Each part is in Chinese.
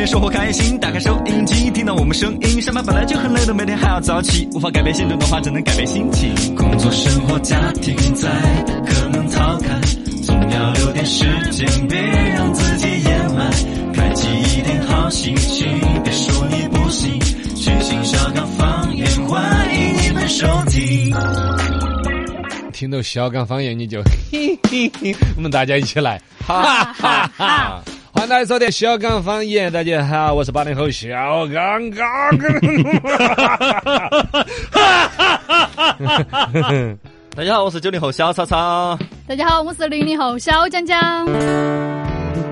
天生活开心，打开收音机，听到我们声音。上班本来就很累的，每天还要早起，无法改变现状的话，只能改变心情。工作、生活、家庭在，可能逃开，总要留点时间，别让自己掩埋。开启一点好心情，别说你不行。全新小岗方言，欢迎你们收听。听到小岗方言你就嘿嘿嘿，我们大家一起来，哈 哈哈！欢迎大家收听小刚方言，大家好，我是八零后小刚刚。大家好，我是九零后小超超。大家好，我是零零后小江江。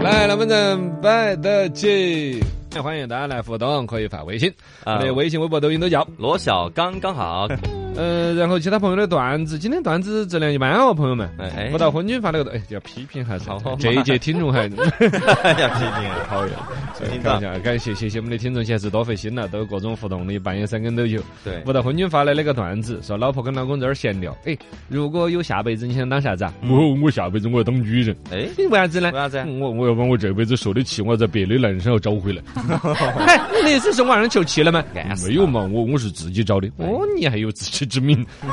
来，能不能摆得起？欢迎大家来互动，可以发微信，啊我的微信、微博、抖音都叫。罗小刚刚好，呃，然后其他朋友的段子，今天段子质量一般哦，朋友们。哎哎不到昏君发了个，哎，要批评还是好好？这一届听众还 要批评啊，讨厌。感谢谢谢我们的听众，现在是多费心了，都有各种互动的，半夜三更都有。对不到昏君发来那个段子，说老婆跟老公在这儿闲聊，哎，如果有下辈子，你想当啥子啊？我我下辈子我要当女人。哎，你为啥子呢？为啥子啊我我要把我这辈子受的气，我要在别的男人身上找回来。哎，你的意思是我让人求气了吗没有嘛，我我是自己找的。哦，你还有自知之名。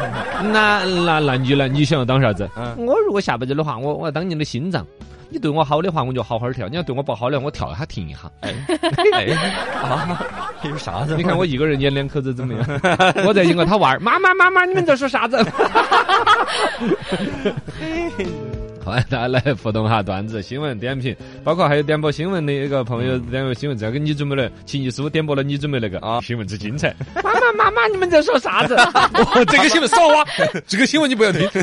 那那那你呢？你想要当啥子？嗯我如果下辈子的话，我我要当你的心脏。你对我好的话，我就好好跳；你要对我不好的话，我跳一下停一下。哎 啊，有啥子？你看我一个人演两口子怎么样？我在一个他娃儿，妈妈妈妈，你们在说啥子？欢迎大家来互动哈，段子、新闻点评，包括还有点播新闻的一个朋友点播新闻，这个你准备了，秦艺书点播了你准备那个啊新闻之精彩。妈妈妈妈，你们在说啥子？哦，这个新闻少啊，这个新闻你不要听。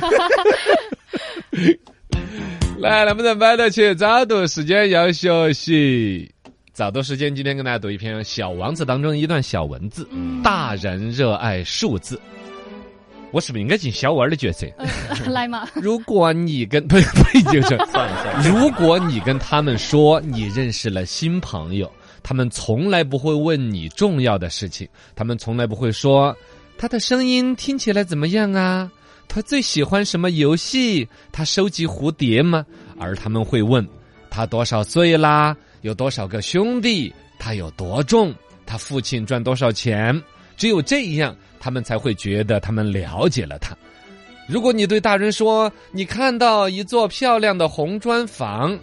来，能不能摆得起？早读时间要学习。早读时间，今天跟大家读一篇《小王子》当中的一段小文字。大人热爱数字。我是不是应该进小娃儿的角色？来嘛，如果你跟 不不一定是，算了算了，如果你跟他们说你认识了新朋友，他们从来不会问你重要的事情，他们从来不会说他的声音听起来怎么样啊，他最喜欢什么游戏，他收集蝴蝶吗？而他们会问他多少岁啦，有多少个兄弟，他有多重，他父亲赚多少钱。只有这样，他们才会觉得他们了解了他。如果你对大人说你看到一座漂亮的红砖房，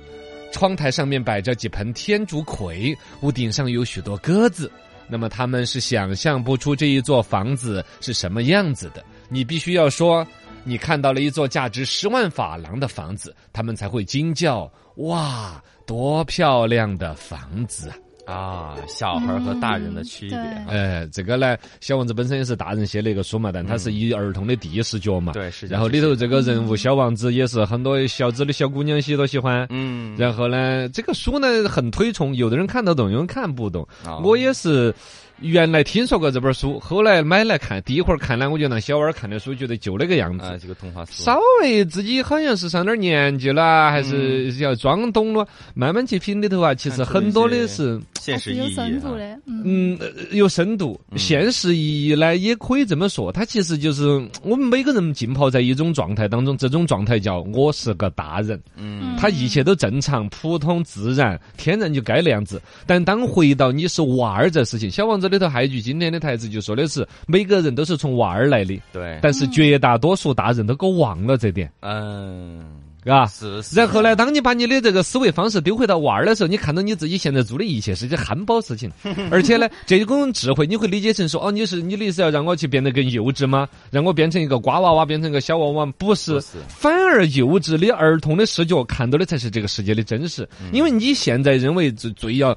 窗台上面摆着几盆天竺葵，屋顶上有许多鸽子，那么他们是想象不出这一座房子是什么样子的。你必须要说你看到了一座价值十万法郎的房子，他们才会惊叫：哇，多漂亮的房子啊！啊，小孩儿和大人的区别嗯。哎，这个呢，小王子本身也是大人写的一个书嘛，但他是以儿童的第一视角嘛。。对，是。然后里头这个人物小王子也是很多小资的小姑娘些都喜欢。嗯，然后呢，这个书呢很推崇，有的人看得懂，有人看不懂。哦我也是原来听说过这本书，后来买来看，第一回儿看呢，我就当小娃儿看的书，觉得就那个样子。啊，这个童话书。稍微自己好像是上点儿年纪了，还是要装懂了，慢慢去品里头啊，其实很多的是。还是有现实意义哈。深度的，嗯，有深度。现实意义呢，也可以这么说，它其实就是我们每个人浸泡在一种状态当中，这种状态叫我是个大人，嗯他一切都正常、普通、自然、天然就该那样子。但当回到你是娃儿这事情，《小王子》里头还有一句经典的台词，就说的是每个人都是从娃儿来的，对，但是绝大多数大人都给我忘了这点，嗯，啊。是。是然后呢，当你把你的这个思维方式丢回到娃儿的时候，你看到你自己现在做的一切是些憨包事情，而且呢，这种智慧你会理解成说，哦，你是你的意思要让我去变得更幼稚吗？让我变成一个瓜娃娃，变成一个小娃娃？不是，不是反而幼稚的儿童的视角看到的才是这个世界的真实，因为你现在认为最最要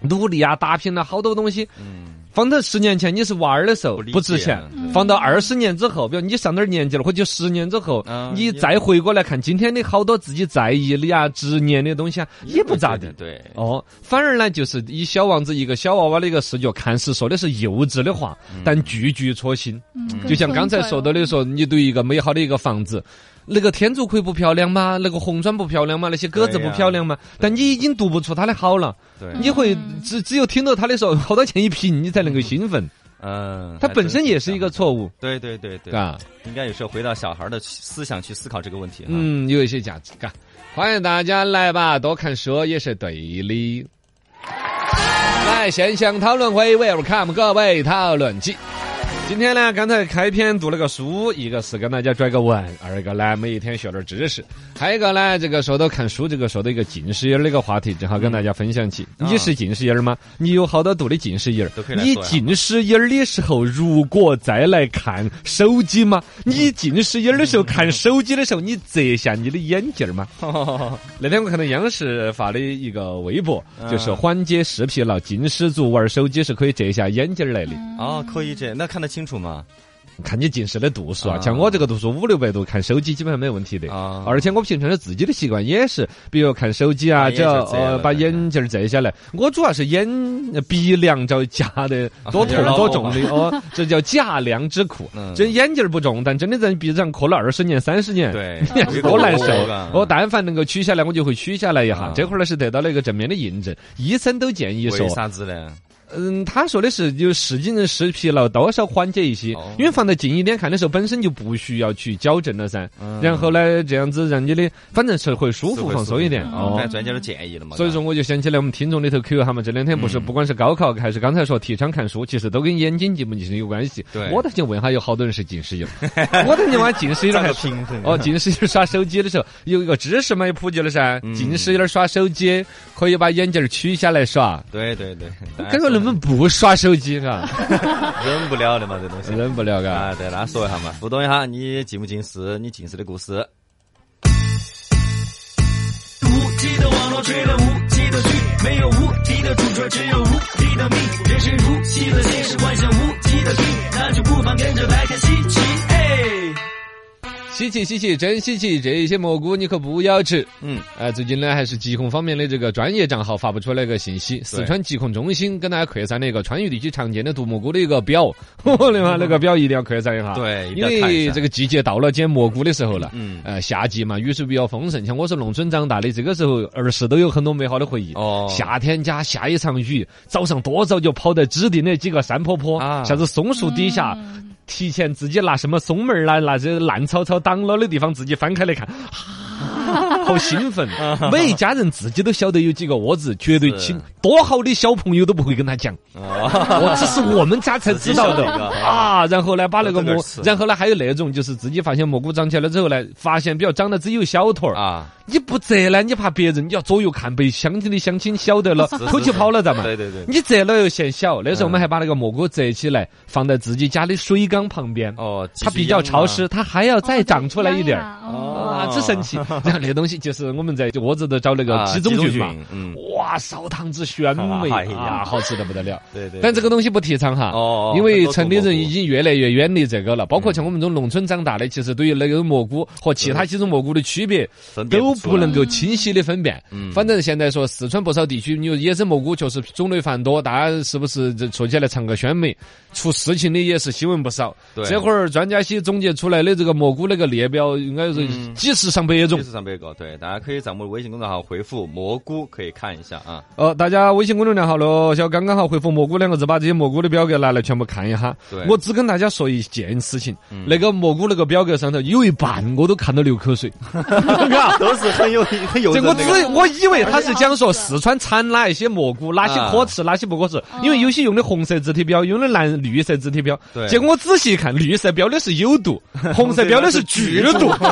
努力啊、打拼了，好多东西。嗯，放到十年前你是娃儿的时候不值钱。放到二十年之后，比如你上点儿年纪了，或者十年之后嗯，你再回过来看今天的好多自己在意的呀、执念的东西啊，也不咋地。对，哦，反而呢，就是以小王子一个小娃娃的一个视角，看似说的是幼稚的话，但句句戳心。嗯就像刚才说到的说，你对一个美好的一个房子，那个天竺葵不漂亮吗？那个红砖不漂亮吗？那些鸽子不漂亮吗？但你已经读不出它的好了，对，你会只只有听到它的时候，好多钱一瓶，你才能够兴奋。嗯，它本身也是一个错误，对对对对，啊，应该有时候回到小孩的思想去思考这个问题哈。嗯，有一些价值，嘎。欢迎大家来吧，多看书也是对的。来，现象讨论会，Welcome 各位讨论起。今天呢，刚才开篇读了个书，一个是跟大家拽个文，二个呢每一天学点知识，还有一个呢，这个说到看书，这个说到一个近视眼儿的一个话题，正好跟大家分享起。你是近视眼儿吗？你有好多度的近视眼儿？你近视眼儿的时候，如果再来看手机吗？你近视眼儿的时候看手机的时候，你摘下你的眼镜儿吗？那天我看到央视发的一个微博，就是缓解视疲劳，近视族玩手机是可以摘下眼镜儿来的。哦，可以这，那看得清楚吗？看你近视的度数啊，啊像我这个度数五六百度，看手机基本上没问题的。啊而且我平常的自己的习惯也是，比如看手机啊，把只要呃把眼镜摘下来。我主要是眼鼻梁遭夹的多重啊多重的哦，这叫假梁之苦 嗯。这眼镜儿不重，但真的在鼻子上磕了二十年、三十年。对 多难受！我但凡能够取下来，我就会取下来一下啊。这会儿呢是得到了一个正面的印证，医生都建议说为，啥子呢？嗯，他说的是就视近视疲劳多少缓解一些哦，因为放在近一点看的时候本身就不需要去矫正了噻。嗯然后呢，这样子让你的反正是会舒服放松一点哦，哦反正。专家都建议了嘛。所以说，我就想起来我们听众里头可有他们这两天不是嗯不管是高考还是刚才说提倡看书，其实都跟眼睛近不近视有关系。对我倒想问下，有好多人是近视眼，我倒想问近视眼咋还平衡？哦，近视眼耍手机的时候有一个知识嘛也普及了噻，嗯近视眼耍手机可以把眼镜儿取下来耍。对对对，感觉能不能不耍手机啊？忍 不了的嘛，这东西。忍不了嘎。啊，对，那说一下嘛，互动一下，你近不近视？你近视的故事。无极的网络追了无极的剧，没有无敌的主角，只有无敌的命。人生如戏的现实，幻想无极的病，那就不妨跟着来看稀奇。哎。稀奇稀奇，真稀奇！这些蘑菇你可不要吃。嗯，呃，最近呢，还是疾控方面的这个专业账号发布出来一个信息，四川疾控中心跟大家扩散了一个川渝地区常见的毒蘑菇的一个表。我的妈，那个表一定要扩散一下。对一因定要看一下为这个季节到了，捡蘑菇的时候了。嗯呃，夏季嘛，雨水比较丰盛，像我是农村长大的，这个时候儿时都有很多美好的回忆。哦夏天家下一场雨，早上多早就跑到指定的几个山坡坡，啊啥子松树底下。提前自己拿什么松门儿啦，拿这烂草草挡了的地方，自己翻开来看，啊 好兴奋！每一家人自己都晓得有几个窝子，绝对是亲，多好的小朋友都不会跟他讲，哦，我只是我们家才知道的啊。然后呢，把那个蘑然后呢，还有那种就是自己发现蘑菇长起来了之后呢，发现比较长得只有小坨儿，啊，你不摘呢，你怕别人你要左右看，被乡亲的乡亲晓得了，偷起跑了咋嘛？对对对。你摘了又嫌小，那时候我们还把那个蘑菇摘起来，放在自己家的水缸旁边。哦，它比较潮湿，它还要再长出来一点儿。哦，啊，真神奇！然后那个东西就是我们在窝子头找那个啊鸡枞菌嘛，嗯，哇，烧汤子鲜美哎呀啊，好吃得不得了。对对。但这个东西不提倡哈，哦，因为城里人已经越来越远离这个了。包括像我们这种农村长大的，其实对于那个蘑菇和其他几种蘑菇的区别都不能够清晰的分辨。嗯反正现在说四川不少地区，你有野生蘑菇确实种类繁多，大家是不是这说起来尝个鲜美？出事情的也是新闻不少。对这会儿专家些总结出来的这个蘑菇那个列表，应该是嗯几十上百种几。十上百个，对，大家可以在我们微信公众号回复“蘑菇”，可以看一下啊。呃，大家微信公众号喽小刚刚好回复“蘑菇”两个字，把这些蘑菇的表格拿来全部看一下。对我只跟大家说一件事情，嗯那个蘑菇那个表格上头有一半我都看到流口水，嘎 都是很有很有这我个我以为他是讲说四川产哪一些蘑菇，哪些可吃，哪些不可吃，因为有些用的红色字体标，用的蓝绿色字体标。对结果我仔细一看，绿色标的是有毒，红色标的是 剧毒。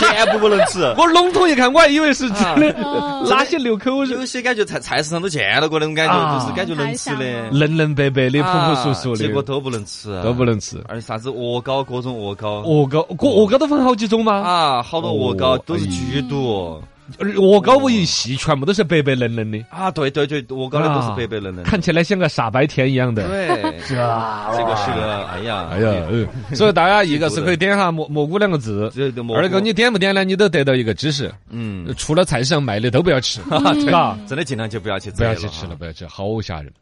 全部不能吃。我笼统一看，我还以为是真的。啊，哪些流口水有。些感觉菜菜市场都见到过那种感觉，啊。就是感觉能吃的，嫩嫩白白的、朴朴啊素素的，结果都不能吃，都不。能吃。而且啥子？鹅膏，各种鹅膏鹅膏，鹅鹅膏都分好几种吗？啊，好多鹅膏哦都是剧毒鹅 膏我一细，全部都是白白嫩嫩的，啊！对对对，鹅膏的都是白白嫩嫩。看起来像个傻白甜一样的。对，是啊这个是个，哎呀，哎呀，嗯所以大家一个是可以点下蘑蘑菇两个字，二个你点不点呢？你都得到一个知识，嗯，除了菜市场卖的都不要吃，嘎，真的尽量就不要去，不要去吃了，。不要吃，好吓人。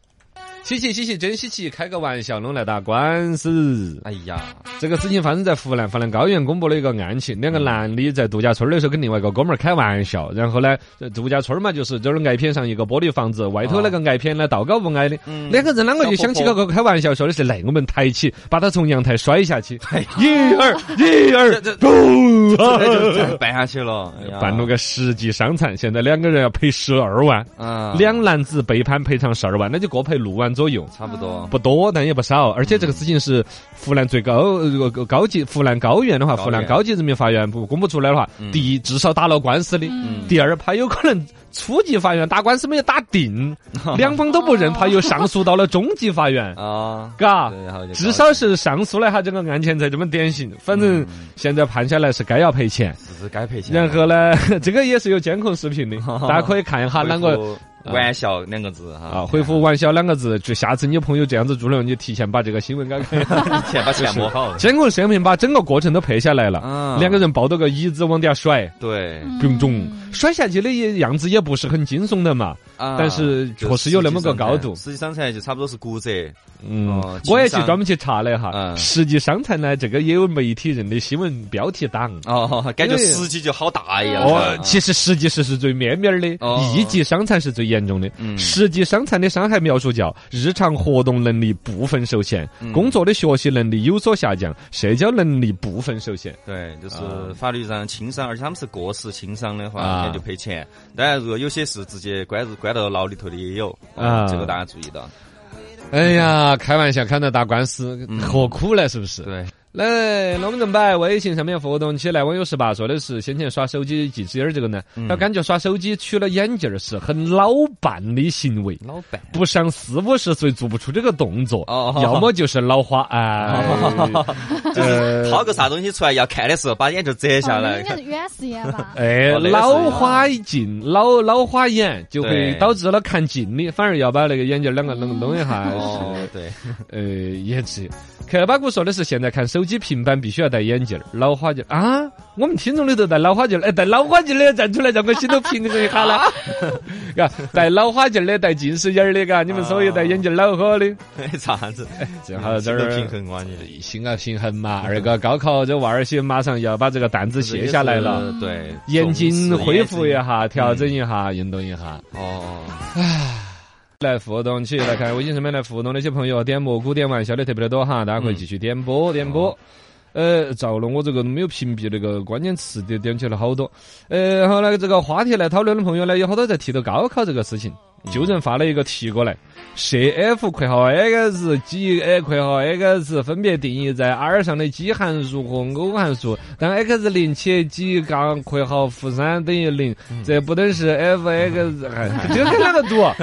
稀奇稀奇，真稀奇！开个玩笑，弄来打官司。哎呀，这个事情发生在湖南，湖南高原公布了一个案情，两个男的在度假村的时候跟另外一个哥们儿开玩笑，然后呢，呃度假村嘛，就是这儿挨片上一个玻璃房子，外头那个挨片呢道高不矮的，嗯。两个人啷个就想起个个开玩笑，说的是来我们抬起，把他从阳台摔下去，一二一二，这就办下去了，办了个十级伤残，现在两个人要赔十二万，啊，两男子被判赔偿十二万，那就各赔六万左右。差不多。不多，但也不少，而且这个事情是湖南最高呃高高级湖南高院的话，湖南高级人民法院不公布出来的话，嗯第一至少打了官司的，嗯第二怕有可能初级法院打官司没有打定，两方都不认，怕又上诉到了中级法院，啊，嘎。至少是上诉了一下这个案件才这么典型，反正现在判下来是该要赔钱。是是该赔钱。然后呢，这个也是有监控视频的，大家可以看一下啷个玩笑两个字哈。啊，回复“玩笑”两个字，就下次你朋友这样子做了，你提前把这个新闻 给他看。钱把钱摸好。监控视频把整个过程都拍下来了，啊两个人抱着个椅子往底下甩，对。嗯。咚咚，甩下去的样子也不是很惊悚的嘛，啊但是确实有那么个高度。实际伤残就差不多是骨折。嗯哦，我也去专门去查了一下，嗯实际伤残呢，这个也有媒体人的新闻标题党。哦，感觉实际就好大一样。哦，其实实际是是最面面儿的，哦一级伤残是最严重的。嗯实际伤残的伤害描述叫日常活动能力部分受限，嗯工作的学习能力有所下降，社交能力部分受限。对，就是啊法律上轻伤，而且他们是过失轻伤的话，啊那就赔钱。当然，如果有些是直接关入关到牢里头的也有，啊这个大家注意到。哎呀，开玩笑，看到打官司，何苦呢？是不是？对，来，那我们怎么办？微信上面互动起来，网友十八说的是先前耍手机近视眼儿这个呢，嗯他感觉耍手机取了眼镜儿是很老伴的行为。老伴。不上四五十岁做不出这个动作，哦要么就是老花哎，呃掏个啥东西出来要看的时候，把眼镜摘下来应该是远视眼吧？哎，老花镜、老老花眼就会导致了看近的，反而要把那个眼镜儿两个弄弄一下。哦，对，呃，也是。克巴古说的是现在看手机、平板必须要戴眼镜儿，老花镜儿啊。我们听众里头戴老花镜儿，哎，戴老花镜儿的站出来，让我心头平衡一下啦。嘎，戴老花镜儿的，戴 近视眼儿的，嘎，你们所有戴眼镜儿恼火的，啥子？正好这儿平衡哇你。心啊平衡嘛。二个高考这娃儿些马上要把这个担子卸下来了，对，眼睛恢复一。下，调整一下，运动一下。哦，来互动起，来看微信上面来互动那些朋友，点蘑菇点玩笑的特别的多哈，大家可以继续点播点播。呃，照了，我这个没有屏蔽那个关键词的，点起了好多。呃，然后呢，这个话题来讨论的朋友呢，有好多在提到高考这个事情，就人发了一个题过来。设 f 括号 x 几 a 括号 x 分别定义在 R 上的基函数和偶函数，当 x 零且 g 杠括号负三等于零，这不等式 f x，哎，这个读啊？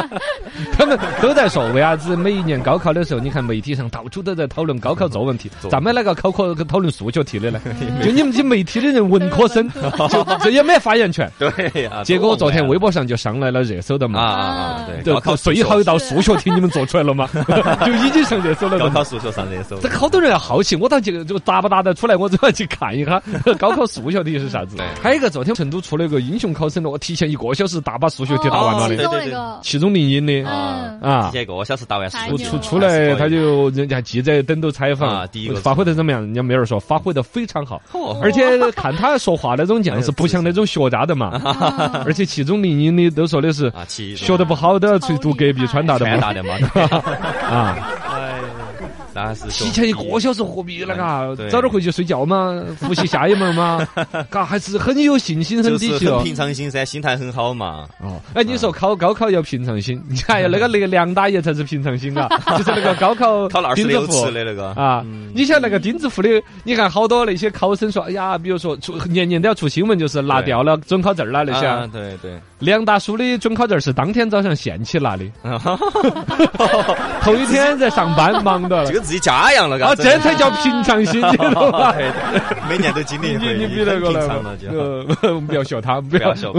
他们都在说为啥子每一年高考的时候，你看媒体上到处都在讨论高考作文题，咱们那个考科讨论数学题的呢？就你们这媒体的人文科生，就 这也没发言权。对呀。结果昨天微博博上就上来了热搜的啊嘛。啊啊，对，这高考最后一道数学题你们做出来了吗？就已经上热搜了。高考数学上热搜这。好多人要好奇，我到这个就答不答得出来，我都要去看一下。高考数学题是啥子？对。还有一个，昨天成都出了一个英雄考生了，我提前一个小时大把数学题答完了。哦的，对对对。那个，其中林英的啊，啊。提。前一个小时答完数学太牛了出出来，他就人家记者等都采访。啊第一个。发挥的怎么样？人家妹儿说发挥的非常好，哦。而且看他说话那种样式不像那种学渣的嘛，啊。而且其中林英的都说的是学得不好都要去读隔壁川大的川大的嘛。啊。提前一个小时何必那个？早点回去睡觉嘛，复习下一门嘛，嘎还是很有信心、很就是底气哦。平常心噻，心态很好嘛。哦，哎，你说考高考要平常心，你看那个那个梁大爷才是平常心啊，就是那个高考考了二十六钉子户次的那个。啊，你像那个钉子户的，你看好多那些考生说，哎呀，比如说出年年都要出新闻，就是拿掉了准考证儿啦那些。对对，梁大叔的准考证儿是当天早上现起拿的，头一天在上班忙到了。这，个自己家养了，嘎啊，这才叫平常心，你知道吧？对对每年都经历一回，你你比那个了就。呃，我们不要学他，不不要笑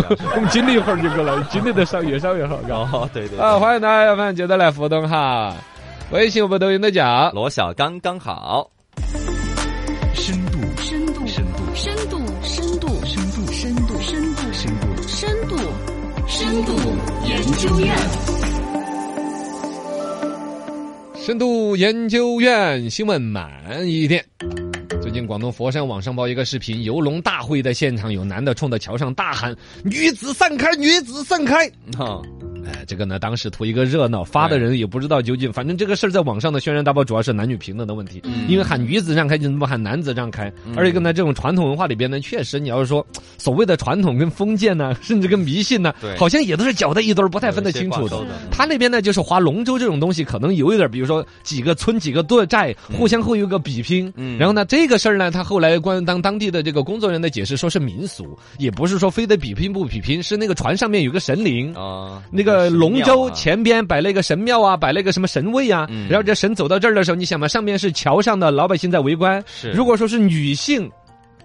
经历一会儿就够了，经历的少越少越好，嘎。哦，对对。啊，欢迎大家，反正接着来互动哈。微信、微博、抖音都叫。罗小刚刚好，深度，深度，深度，深度，深度，深度，深度，深度，深度。深度，深度研究院。深度研究院新闻满一点。最近广东佛山网上报一个视频，游龙大会的现场有男的冲到桥上大喊“女子散开，女子散开”。哈，哎，这个呢，当时图一个热闹，发的人也不知道究竟，反正这个事儿在网上的轩然大波主要是男女平等的问题，因为喊女子让开，你怎么喊男子让开？而一个呢，这种传统文化里边呢，确实你要是说所谓的传统跟封建呢，甚至跟迷信呢对，好像也都是搅在一堆儿，不太分得清楚的。他那边呢，就是划龙舟这种东西，可能有一点儿，比如说几个村几个队寨互相会有个比拼，嗯然后呢，这个事儿呢，他后来关当当地的这个工作人员的解释说是民俗，也不是说非得比拼不比拼，是那个船上面有个神灵。啊，那个龙舟前边摆了一个神庙啊，摆了一个什么神位啊，嗯然后这神走到这儿的时候，你想嘛，上面是桥上的老百姓在围观，是如果说是女性。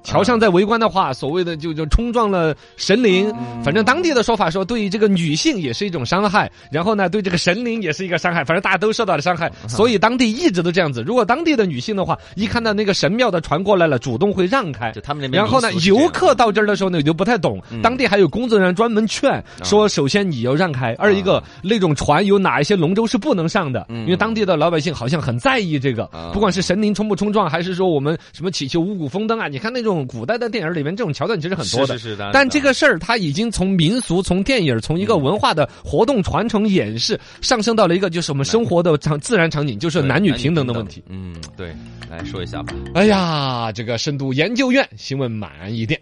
桥上在围观的话，所谓的就就冲撞了神灵，反正当地的说法说，对于这个女性也是一种伤害，然后呢，对这个神灵也是一个伤害，反正大家都受到了伤害，所以当地一直都这样子。如果当地的女性的话，一看到那个神庙的船过来了，主动会让开，就他们那边然后呢游客到这儿的时候呢，就不太懂，嗯。当地还有工作人员专门劝说，首先你要让开，二一个那种船有哪一些龙舟是不能上的，嗯。因为当地的老百姓好像很在意这个啊，不管是神灵冲不冲撞，还是说我们什么祈求五谷丰登啊，你看那种古代的电影里面这种桥段其实很多的是。是是，当然但这个事儿，它已经从民俗、从电影、从一个文化的活动传承演示，上升到了一个就是我们生活的场自然场景，就是男女平等的问题。。嗯，对，来说一下吧。哎呀，这个深度研究院新闻满一点。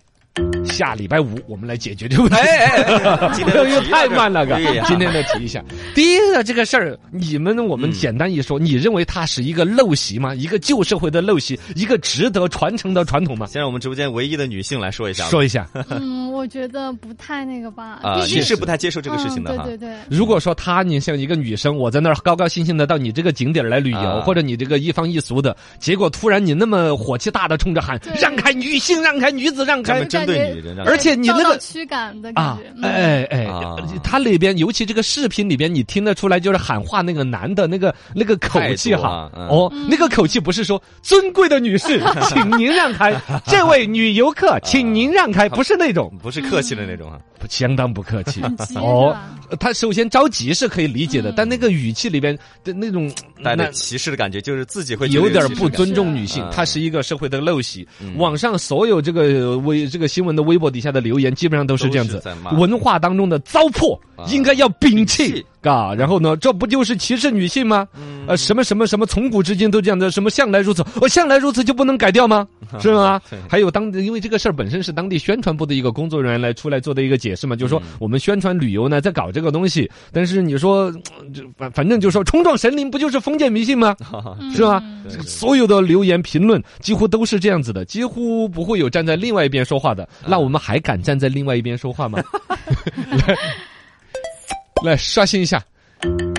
下礼拜五我们来解决这个问题。哎 又太慢了，哥。今天再提一下，第一个这个事儿，你们我们嗯简单一说，你认为它是一个陋习吗？一个旧社会的陋习，一个值得传承的传统吗？先让我们直播间唯一的女性来说一下。说一下，嗯，我觉得不太那个吧。啊，你是不太接受这个事情的对对对，如果说她，你像一个女生，我在那儿高高兴兴的到你这个景点来旅游，啊或者你这个一方一俗的，结果突然你那么火气大的冲着喊让开，女性让开，女子让开专门，针对女人，让而且你那个驱赶的感啊觉。，嗯哎哎啊，他里边尤其这个视频里边，你听得出来，就是喊话那个男的那个那个口气哈哦，那个口气不是说尊贵的女士，请您让开，这位女游客，请您让开，不是那种，不是客气的那种啊。不相当不客气。哦？他首先着急是可以理解的，嗯但那个语气里边的那种带着那歧视的感觉，就是自己会有点不尊重女性是，它是一个社会的陋习嗯。网上所有这个微这个新闻的微博底下的留言，基本上都是这样子。文化当中的糟粕啊应该要摒弃，嘎。然后呢，这不就是歧视女性吗？嗯呃，什么什么什么，从古至今都这样的，什么向来如此，我向来如此就不能改掉吗？是吗？还有当因为这个事儿本身是当地宣传部的一个工作人员来出来做的一个解释嘛，就是说嗯我们宣传旅游呢在搞这个东西，但是你说反反正就说冲撞神灵不就是封建迷信吗？是吧？嗯对对所有的留言评论几乎都是这样子的，几乎不会有站在另外一边说话的。那我们还敢站在另外一边说话吗？来，刷新一下。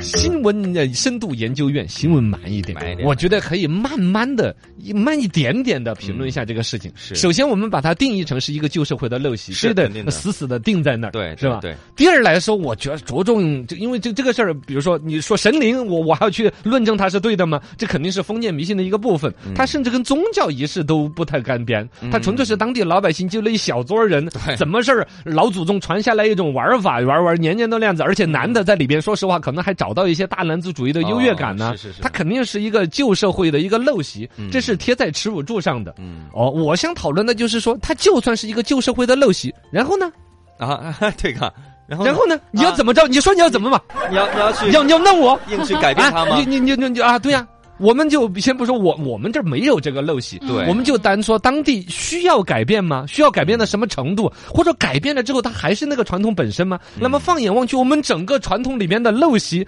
新闻的深度研究院新闻慢一点，我觉得可以慢慢的、慢一点点的评论一下这个事情。是。首先我们把它定义成是一个旧社会的陋习，是的死死的定在那儿，对，是吧？对，第二来说，我觉得着重，就因为这这个事儿，比如说你说神灵，我我还要去论证它是对的吗？这肯定是封建迷信的一个部分，它甚至跟宗教仪式都不太干边，它纯粹是当地老百姓就那一小撮人怎么事儿，老祖宗传下来一种玩法，玩玩年年都那样子，而且男的在里边，说实话，可能还找到一些大男子主义的优越感呢哦是是是，它肯定是一个旧社会的一个陋习，这是贴在耻辱柱上的。嗯哦，我想讨论的就是说，它就算是一个旧社会的陋习，然后呢？啊，对个，然后然后呢？你要怎么着？你说你要怎么嘛？你要你要去要你要弄我硬去改变它啊？吗你？你你你你啊？对呀、我们就先不说我我们这没有这个陋习，对我们就单说当地需要改变吗？需要改变到什么程度？或者改变了之后，它还是那个传统本身吗？嗯那么放眼望去，我们整个传统里面的陋习。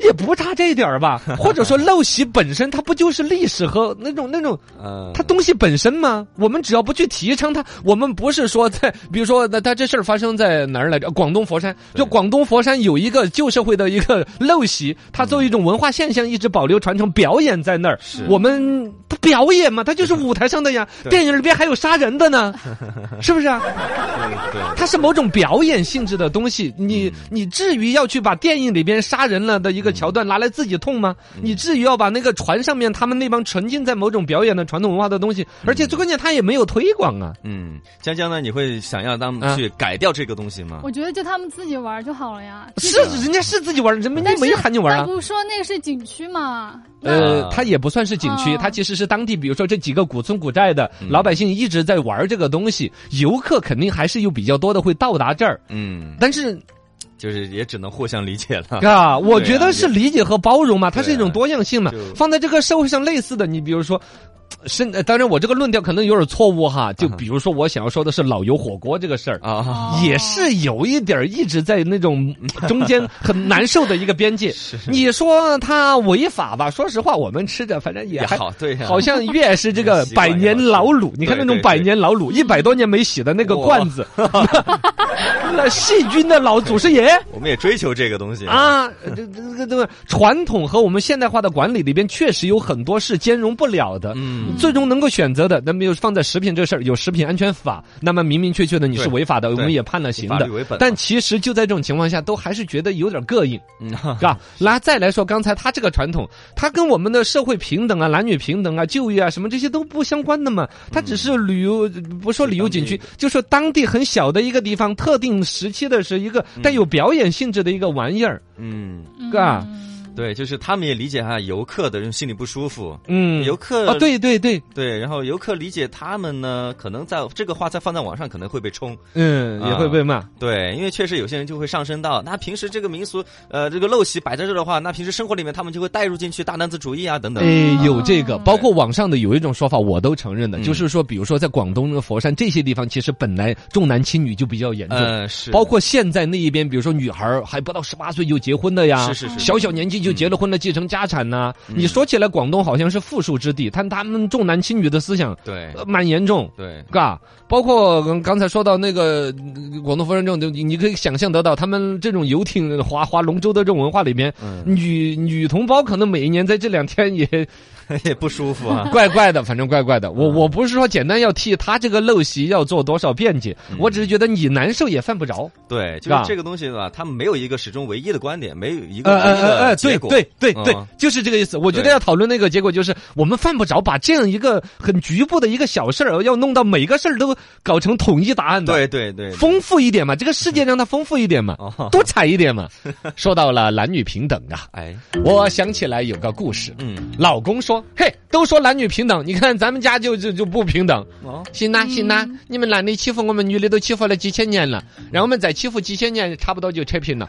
也不差这一点儿吧，或者说陋习本身它不就是历史和那种那种嗯，它东西本身吗？我们只要不去提倡它，我们不是说在，比如说，那它这事儿发生在哪儿来着？广东佛山，就广东佛山有一个旧社会的一个陋习，它作为一种文化现象一直保留传承，表演在那儿。我们它表演嘛，它就是舞台上的呀，电影里边还有杀人的呢，是不是啊？对对，它是某种表演性质的东西，你你至于要去把电影里边杀人了的一个个桥段拿来自己痛吗？你至于要把那个船上面他们那帮沉浸在某种表演的传统文化的东西，而且最关键他也没有推广啊。嗯，江江呢？你会想要他啊们去改掉这个东西吗？我觉得就他们自己玩就好了呀。是，人家是自己玩，人家没喊你玩啊。但不说那个是景区嘛？呃，它也不算是景区，哦它其实是当地，比如说这几个古村古寨的老百姓一直在玩这个东西，游客肯定还是有比较多的会到达这儿，嗯，但是就是也只能互相理解了。啊，我觉得是理解和包容嘛，它是一种多样性嘛。放在这个社会上类似的，你比如说。是，呃当然我这个论调可能有点错误哈。就比如说，我想要说的是老油火锅这个事儿，啊，哦也是有一点一直在那种 中间很难受的一个边界。你说它违法吧？说实话，我们吃着反正也还好，对，好像越是这个 百年老卤，你看那种百年老卤，一百多年没洗的那个罐子，那细菌的老祖师爷。我们也追求这个东西。啊，这这个这个传统和我们现代化的管理里边，确实有很多是兼容不了的。嗯，最终能够选择的，那么有放在食品这事儿，有食品安全法，那么明明确确的你是违法的，我们也判了刑的。但其实就在这种情况下，都还是觉得有点膈应。嗯，是 吧？那再来说，刚才他这个传统，他跟我们的社会平等啊、男女平等啊、就业啊什么这些都不相关的嘛。他只是旅游，不说旅游景区，就说当地很小的一个地方，特定时期的是一个带有表演性质的一个玩意儿，嗯，嘎嗯对，就是他们也理解哈游客的人心里不舒服。嗯，游客啊，对对对，对，然后游客理解他们呢，可能在这个话再放在网上可能会被冲。嗯，也会被骂。对，因为确实有些人就会上升到，那平时这个民俗，呃，这个陋习摆在这儿的话，那平时生活里面他们就会带入进去大男子主义啊等等。哎，有这个，哦包括网上的有一种说法，我都承认的，嗯就是说，比如说在广东的佛山这些地方，其实本来重男轻女就比较严重。呃，是，包括现在那一边，比如说女孩儿还不到十八岁就结婚的呀，是是是小小年纪就结了婚了，继承家产呐、嗯。你说起来，广东好像是富庶之地，但他们重男轻女的思想对。呃蛮严重。对，嘎，包括刚刚才说到那个呃广东佛山这种，你你可以想象得到，他们这种游艇划划龙舟的这种文化里面，嗯，女女同胞可能每一年在这两天也 也不舒服啊。怪怪的，反正怪怪的。我嗯我不是说简单要替他这个陋习要做多少辩解，嗯我只是觉得你难受也犯不着。对，就是这个东西吧，他们没有一个始终唯一的观点，没有一个呃呃呃，对。对对对嗯，就是这个意思。我觉得要讨论那个结果，就是我们犯不着把这样一个很局部的一个小事儿，要弄到每个事儿都搞成统一答案的。对对对，对丰富一点嘛，这个世界让它丰富一点嘛，哦，多彩一点嘛。说到了男女平等啊，哎，我想起来有个故事。嗯，老公说：“嘿，都说男女平等，你看咱们家就就就不平等。哦，行啦，行啦，你们男的欺负我们女的都欺负了几千年了，让我们再欺负几千年，差不多就扯平了。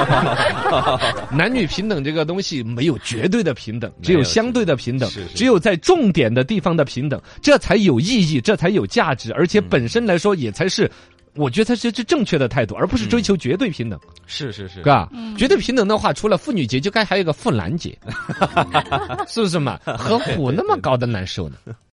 男女平等这个东西没有绝对的平等，只有相对的平等是是，只有在重点的地方的平等，这才有意义，这才有价值，而且本身来说也才是。”我觉得他是是正确的态度，而不是追求绝对平等，是是是，哥、嗯。绝对平等的话，除了妇女节，就该还有一个妇男节，是不是嘛？何苦那么搞得难受呢？